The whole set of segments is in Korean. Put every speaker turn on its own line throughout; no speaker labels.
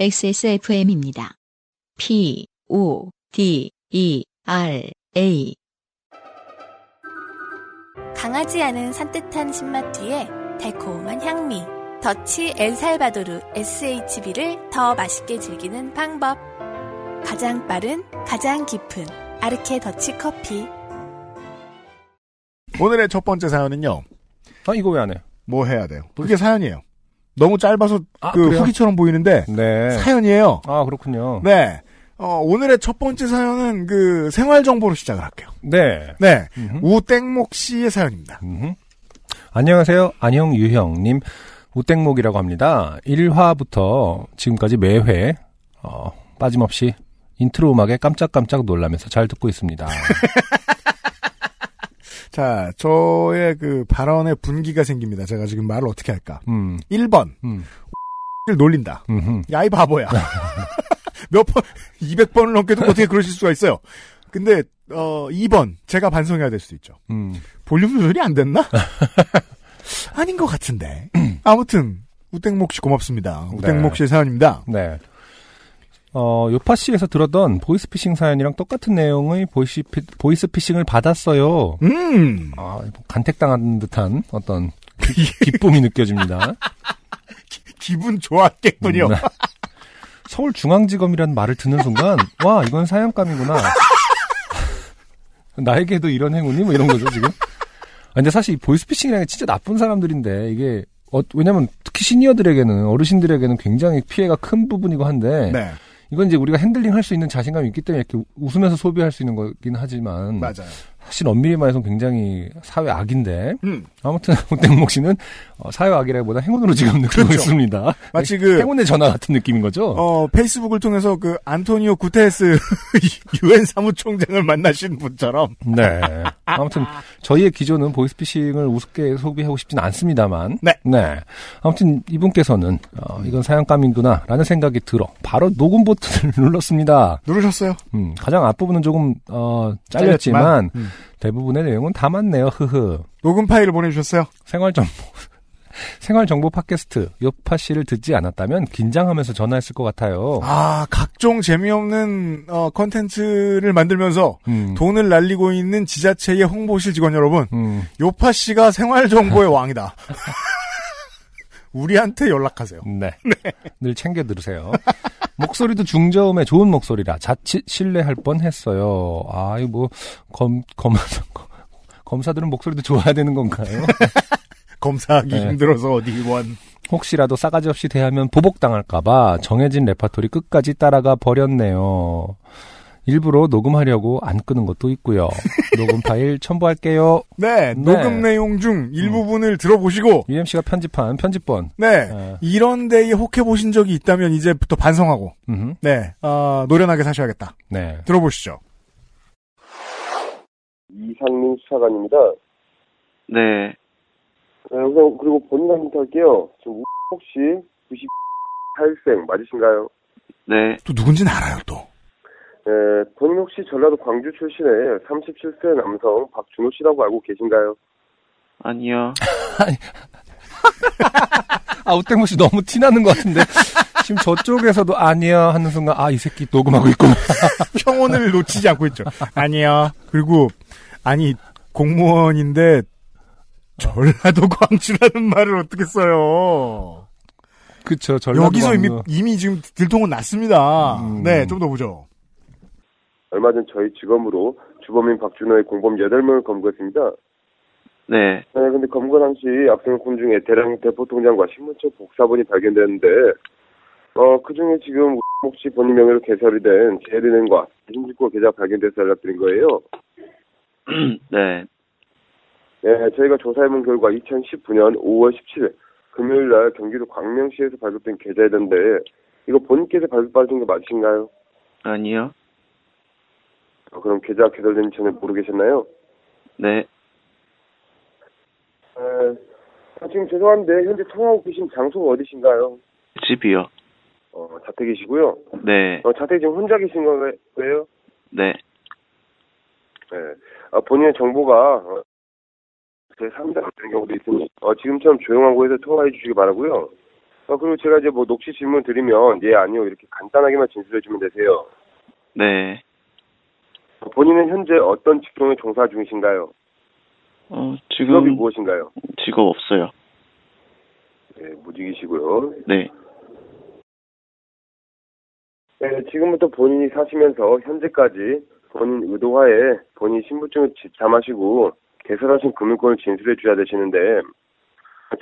XSFM입니다. P, O, D, E, R, A.
강하지 않은 산뜻한 신맛 뒤에 달콤한 향미. 더치 엘살바도르 SHB를 더 맛있게 즐기는 방법. 가장 빠른, 가장 깊은 아르케 더치 커피.
오늘의 첫 번째 사연은요.
아, 이거 왜 안 해?
뭐 해야 돼요? 그게 사연이에요. 너무 짧아서
아,
그
그래요?
후기처럼 보이는데
네.
사연이에요.
아, 그렇군요.
네. 어, 오늘의 첫 번째 사연은 그 생활 정보로 시작을 할게요.
네.
네.
음흠.
우땡목 씨의 사연입니다.
음흠. 안녕하세요. 안녕 유형님. 우땡목이라고 합니다. 1화부터 지금까지 매회, 어, 빠짐없이 인트로 음악에 깜짝깜짝 놀라면서 잘 듣고 있습니다.
자, 저의 그 발언에 분기가 생깁니다. 제가 지금 말을 어떻게 할까?
음,
1번.
음,
를 놀린다.
음흠.
야, 이 바보야. 몇 번, 200번을 넘게도 어떻게 그러실 수가 있어요. 근데, 어, 2번. 제가 반성해야 될 수도 있죠.
음.
볼륨 조절이 안 됐나? 아닌 것 같은데. 아무튼, 우땡목 씨 고맙습니다. 우땡목
네.
씨의 사연입니다.
네. 어, 요파씨에서 들었던 보이스피싱 사연이랑 똑같은 내용의 보이시, 보이스피싱을 받았어요.
음.
아, 뭐 간택당한 듯한 어떤 기쁨이 느껴집니다.
기분 좋았겠군요.
음, 네. 서울중앙지검이라는 말을 듣는 순간, 와, 이건 사연감이구나. 나에게도 이런 행운이? 뭐 이런 거죠, 지금. 아, 근데 사실 이 보이스피싱이라는 게 진짜 나쁜 사람들인데, 이게, 어, 왜냐면 특히 시니어들에게는, 어르신들에게는 굉장히 피해가 큰 부분이고 한데,
네.
이건 이제 우리가 handling 할 수 있는 자신감이 있기 때문에 이렇게 웃으면서 소비할 수 있는 거긴 하지만,
맞아요.
사실 엄밀히 말해서 굉장히 사회 악인데,
음.
아무튼, 땡목 씨는 어, 사회 악이라기보다 행운으로 지금 느끼고
그렇죠.
있습니다.
마치 그,
행운의 전화 같은 느낌인 거죠?
어, 페이스북을 통해서 그, 안토니오 구테스 유엔 사무총장을 만나신 분처럼.
네. 아무튼 저희의 기조는 보이스피싱을 우습게 소비하고 싶지는 않습니다만.
네.
아무튼 이분께서는 어, 이건 사연감이구나라는 생각이 들어 바로 녹음 버튼을 눌렀습니다.
누르셨어요?
음, 가장 앞부분은 조금 어, 잘렸지만
음.
대부분의 내용은 다 맞네요. 흐흐.
녹음 파일을 보내주셨어요?
생활정보 생활정보 팟캐스트 요파 씨를 듣지 않았다면 긴장하면서 전화했을 것 같아요.
아, 각종 재미없는, 어, 컨텐츠를 만들면서
음,
돈을 날리고 있는 지자체의 홍보실 직원 여러분.
음,
요파 씨가 생활정보의 왕이다. 우리한테 연락하세요.
네. 늘 챙겨 들으세요. 목소리도 중저음의 좋은 목소리라 자칫 신뢰할 뻔 했어요. 아, 이거 뭐, 검, 검, 검사들은 목소리도 좋아야 되는 건가요?
검사하기
네.
힘들어서 어디 원.
혹시라도 싸가지 없이 대하면 보복당할까봐 정해진 레파토리 끝까지 따라가 버렸네요. 일부러 녹음하려고 안 끄는 것도 있고요. 녹음 파일 첨부할게요.
네,
네.
녹음 내용 중 일부분을 들어보시고,
UMC가 편집한 편집본.
네,
어,
이런 데에 혹해 보신 적이 있다면 이제부터 반성하고,
음흠.
네, 어, 노련하게 사셔야겠다.
네.
들어보시죠.
이상민 수사관입니다.
네,
네, 우선 그리고 본인 한테 할게요. 지금 혹시 98생 맞으신가요?
네,
또 누군지는 알아요, 또.
혹시 전라도 광주 출신의 37세 남성 박준호 씨라고 알고 계신가요?
아니요.
아, 우땡모 씨 너무 티나는 것 같은데. 지금 저쪽에서도 아니야 하는 순간, 아, 이 새끼 녹음하고 있구나.
평온을 놓치지 않고 있죠. 아니요. 그리고, 아니, 공무원인데, 전라도 광주라는 말을 어떻게 써요?
그쵸, 전라도
여기서 이미,
광주.
이미 지금 들통은 났습니다.
음.
네, 좀 더 보죠.
얼마 전 저희 직원으로 주범인 박준호의 공범 8명을 검거했습니다.
네,
네, 근데 검거 당시 압수금 중에 대량 대포 통장과 신분증 복사본이 발견됐는데, 어, 그 중에 지금 혹시 본인 명의로 개설이 된 제일은행과 신주고 계좌 발견돼서 연락드린 거예요.
네,
네, 저희가 조사해본 결과 2019년 5월 17일 금요일 날 경기도 광명시에서 발급된 계좌이던데 이거 본인께서 발급받으신 게 맞으신가요?
아니요.
어, 그럼 계좌 개설된 전에 모르 계셨나요?
네,
에, 아, 지금 죄송한데 현재 통화하고 계신 장소가 어디신가요?
집이요.
어, 자택이시고요.
네,
어, 자택 지금 혼자 계신 거예요?
네,
네. 아, 본인의 정보가 어, 제 3자 되는 경우도 있으니 어, 지금처럼 조용한 곳에서 통화해 주시기 바라고요. 어, 그리고 제가 이제 뭐 녹취 질문 드리면 예, 아니요 이렇게 간단하게만 진술해 주면 되세요.
네.
어, 본인은 현재 어떤 직종에 종사 중이신가요?
어,
직업이
지금
무엇인가요?
직업 없어요.
네, 무직이시고요.
네.
네, 지금부터 본인이 사시면서 현재까지 본인 의도하에 본인 신분증을 지참하시고 개설하신 금융권을 진술해 줘야 되시는데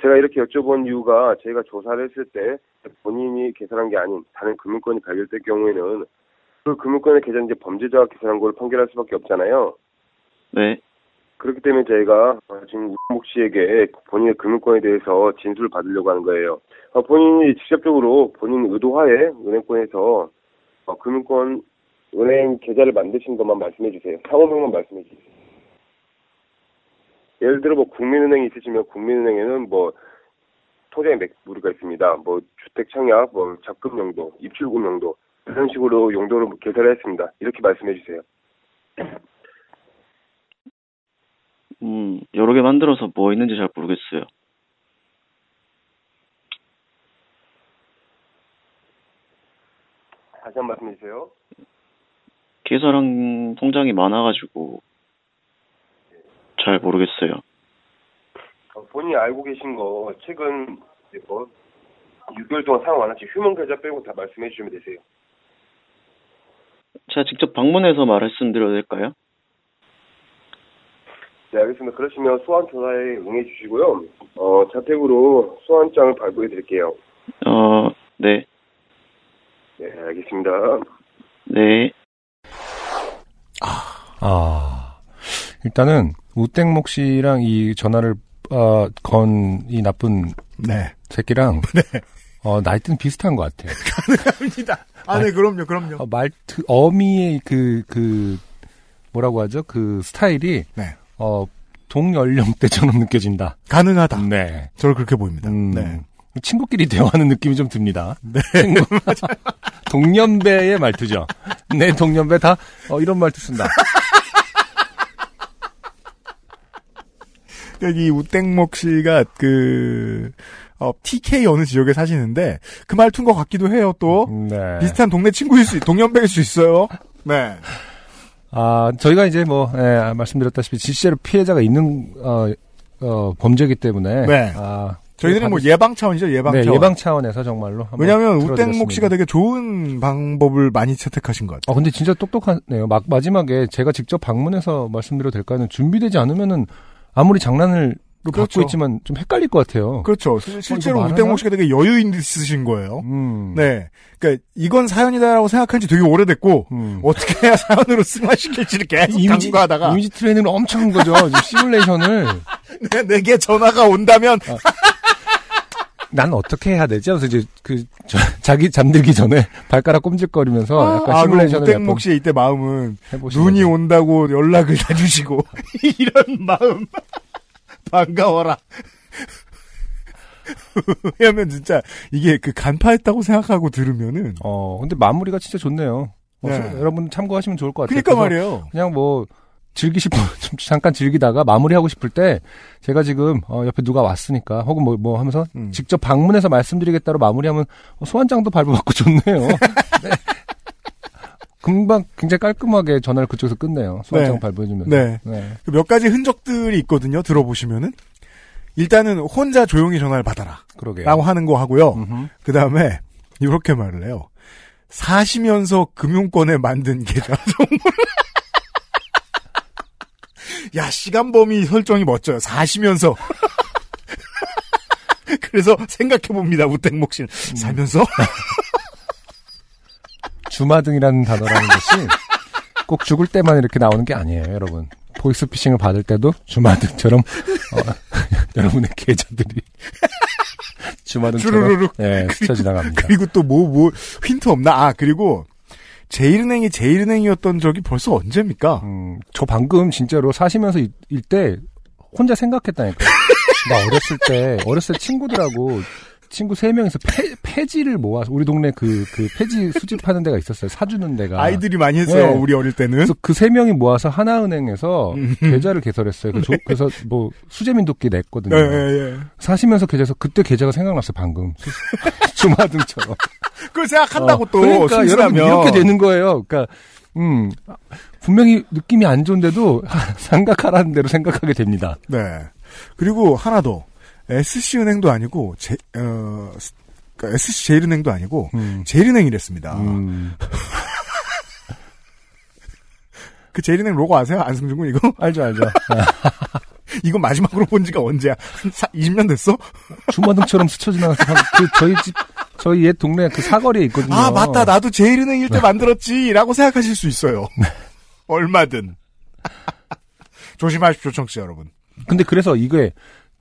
제가 이렇게 여쭤본 이유가 저희가 조사를 했을 때 본인이 개설한 게 아닌 다른 금융권이 발견될 경우에는 그 금융권의 계좌는 이제 범죄자가 개설한 걸 판결할 수밖에 없잖아요.
네.
그렇기 때문에 저희가 어, 지금 우목 씨에게 본인의 금융권에 대해서 진술을 받으려고 하는 거예요. 어, 본인이 직접적으로 본인 의도하에 은행권에서 어, 금융권 은행 계좌를 만드신 것만 말씀해 주세요. 상호명만 말씀해 주세요. 예를 들어 뭐 국민은행이 있으시면 국민은행에는 뭐 통장에 매물가 있습니다. 뭐 주택 청약, 뭐 적금 용도, 입출금 용도 이런 식으로 용도를 개설을 했습니다. 이렇게 말씀해 주세요.
음, 여러 개 만들어서 뭐 있는지 잘 모르겠어요.
다시 한번 말씀해 주세요.
개설한 통장이 많아가지고 잘 모르겠어요.
어, 본인이 알고 계신 거 최근 이제 뭐 6개월 동안 사용 안 하신 휴먼 계좌 빼고 다 말씀해 주시면 되세요.
제가 직접 방문해서 말씀드려도 될까요?
네, 알겠습니다. 그러시면 소환 조사에 응해 주시고요. 어, 자택으로 소환장을 발부해 드릴게요.
어, 네.
네, 알겠습니다.
네.
아, 일단은 우땡목 씨랑 이 전화를 어, 건이 나쁜
네.
새끼랑 어, 나이트는 비슷한 것 같아요.
합니다. 아, 네, 그럼요, 그럼요.
어, 말투 어미의 그 그 뭐라고 하죠? 그 스타일이
네.
어 동연령대처럼 느껴진다.
가능하다.
네.
저를 그렇게 보입니다.
음,
네.
친구끼리 대화하는 느낌이 좀 듭니다.
네.
친구. 동년배의 말투죠. 내 동년배 다 어, 이런 말투 쓴다.
이 우땡목 씨가 그, 어, TK 어느 지역에 사시는데, 그 말투인 것 같기도 해요, 또.
네.
비슷한 동네 친구일 수, 동년배일 수 있어요. 네.
아, 저희가 이제 뭐, 예, 말씀드렸다시피 실제로 피해자가 있는, 어, 어, 범죄이기 때문에.
네.
아,
저희들은 뭐 예방 차원이죠, 예방
네,
차원.
예방 차원에서 정말로.
왜냐면
들어드렸습니다.
우땡목 씨가 되게 좋은 방법을 많이 채택하신 것 같아요.
아, 근데 진짜 똑똑하네요. 막, 마지막에 제가 직접 방문해서 말씀드려도 될까요? 준비되지 않으면은 아무리 장난을
그렇죠.
갖고 있지만 좀 헷갈릴 것 같아요.
그렇죠. 실- 실제로
어, 말하나?
우땡목 씨가 되게 여유 있으신 거예요.
음.
네. 그러니까 이건 사연이다라고 생각한 지 되게 오래됐고
음.
어떻게 해야 사연으로 승화시킬지를 계속
이미지,
강구하다가
이미지 트레이닝을 엄청 한 거죠. 시뮬레이션을.
내- 내게 전화가 온다면
난 어떻게 해야 되지? 그래서 이제 그, 저, 자기 잠들기 전에 발가락 꼼질거리면서 약간
아, 그
시뮬레이션을 몇번
우땡목 씨의 이때 마음은 눈이
거죠.
온다고 연락을 해주시고 이런 마음 반가워라. 왜냐면 진짜 이게 그 간파했다고 생각하고 들으면은
어, 근데 마무리가 진짜 좋네요. 어,
네.
여러분 참고하시면 좋을 것 같아요.
그러니까 말이에요.
그냥 뭐 즐기 싶어 좀 잠깐 즐기다가 마무리하고 싶을 때 제가 지금 어, 옆에 누가 왔으니까 혹은 뭐뭐 하면서
음.
직접 방문해서 말씀드리겠다로 마무리하면 어, 소환장도 밟아받고 좋네요. 네. 금방 굉장히 깔끔하게 전화를 그쪽에서 끝내요. 소환장
네.
밟아주면.
네.
네.
그몇 가지 흔적들이 있거든요. 들어보시면은 일단은 혼자 조용히 전화를 받아라.
그러게요.
라고 하는 거 하고요. 그 다음에 이렇게 말을 해요. 사시면서 금융권에 만든 계좌 정보를 야 시간 범위 설정이 멋져요. 사시면서 그래서 생각해 봅니다. 우땡목 씨는
음.
살면서
주마등이라는 단어라는 것이 꼭 죽을 때만 이렇게 나오는 게 아니에요, 여러분. 보이스피싱을 받을 때도 주마등처럼 어, 여러분의 계좌들이 주마등처럼. 예, 스쳐 지나갑니다.
그리고 또뭐뭐 힌트 없나? 아 그리고 제일은행이 제일은행이었던 적이 벌써 언제입니까?
음, 저 방금 진짜로 사시면서 일 때 혼자 생각했다니까요. 나 어렸을 때 어렸을 때 친구들하고 친구 세 명이서 폐, 폐지를 모아서 우리 동네 그, 그 폐지 수집하는 데가 있었어요. 사주는 데가.
아이들이 많이 했어요.
네.
우리 어릴 때는.
그래서 그 세 명이 모아서 하나은행에서
음.
계좌를 개설했어요. 그 조-
네.
그래서 뭐 수재민도끼 냈거든요.
예, 예, 예.
사시면서 계좌에서 그때 계좌가 생각났어요. 방금 주마등처럼.
그걸 생각한다고
어,
또.
그러니까 여러분. 이렇게 되는 거예요. 그러니까 음 분명히 느낌이 안 좋은데도 생각하라는 대로 생각하게 됩니다.
네. 그리고 하나 더. SC은행도 아니고, 제, 어, 스- 그러니까 SC제일은행도 아니고,
음.
제일은행이랬습니다.
음,
그 제일은행 로고 아세요? 안승준 군 이거?
알죠, 알죠.
이거 마지막으로 본 지가 언제야? 한 사, 20년 됐어?
주마등처럼 스쳐 지나가서 한- 그 저희 집 저희 옛 동네 그 사거리에 있거든요.
아, 맞다. 나도 제일은행 일 때 만들었지. 라고 생각하실 수 있어요. 얼마든. 조심하십시오, 청취자 여러분.
근데 그래서 이게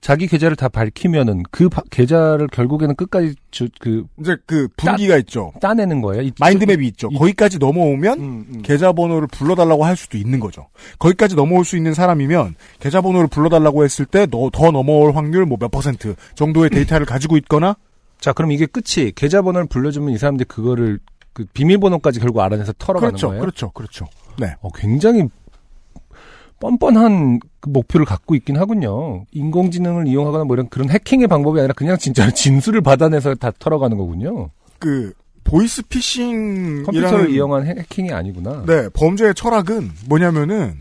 자기 계좌를 다 밝히면은 그 바- 계좌를 결국에는 끝까지 주, 그
이제 그 분기가 있죠.
따내는 거예요. 이-
마인드맵이 있죠.
이-
거기까지 넘어오면
음, 음.
계좌번호를 불러달라고 할 수도 있는 거죠. 거기까지 넘어올 수 있는 사람이면 계좌번호를 불러달라고 했을 때 더 넘어올 확률 뭐 몇 퍼센트 정도의 데이터를 가지고 있거나
자, 그럼 이게 끝이 계좌번호를 불러주면 이 사람들이 그거를 그 비밀번호까지 결국 알아내서 털어가는
그렇죠,
거예요.
그렇죠, 그렇죠. 네,
어, 굉장히 뻔뻔한 그 목표를 갖고 있긴 하군요. 인공지능을 이용하거나 뭐 이런 그런 해킹의 방법이 아니라 그냥 진짜 진술을 받아내서 다 털어가는 거군요.
그 보이스 피싱이라는
컴퓨터를 이용한 해- 해킹이 아니구나.
네 범죄의 철학은 뭐냐면은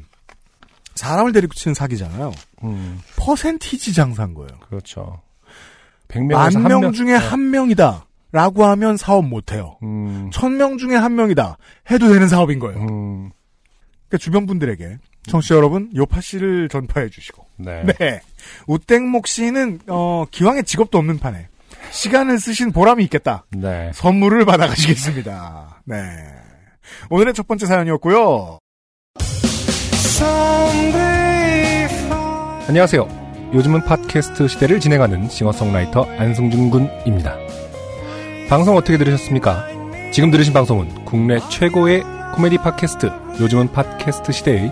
사람을 데리고 치는 사기잖아요.
음,
퍼센티지 장사인 거예요.
그렇죠. 100명에서 만한명명
중에 한 명이다. 라고 하면 사업 못 해요.
음,
천명 중에 한 명이다. 해도 되는 사업인 거예요.
음,
그러니까 주변 분들에게 청취자 여러분 요파 씨를 전파해 주시고
네.
네 우땡목 씨는 어 기왕에 직업도 없는 판에 시간을 쓰신 보람이 있겠다.
네.
선물을 받아가시겠습니다. 네 오늘의 첫 번째 사연이었고요.
안녕하세요. 요즘은 팟캐스트 시대를 진행하는 싱어송라이터 안승준 군입니다. 방송 어떻게 들으셨습니까? 지금 들으신 방송은 국내 최고의 코미디 팟캐스트 요즘은 팟캐스트 시대의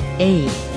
aid.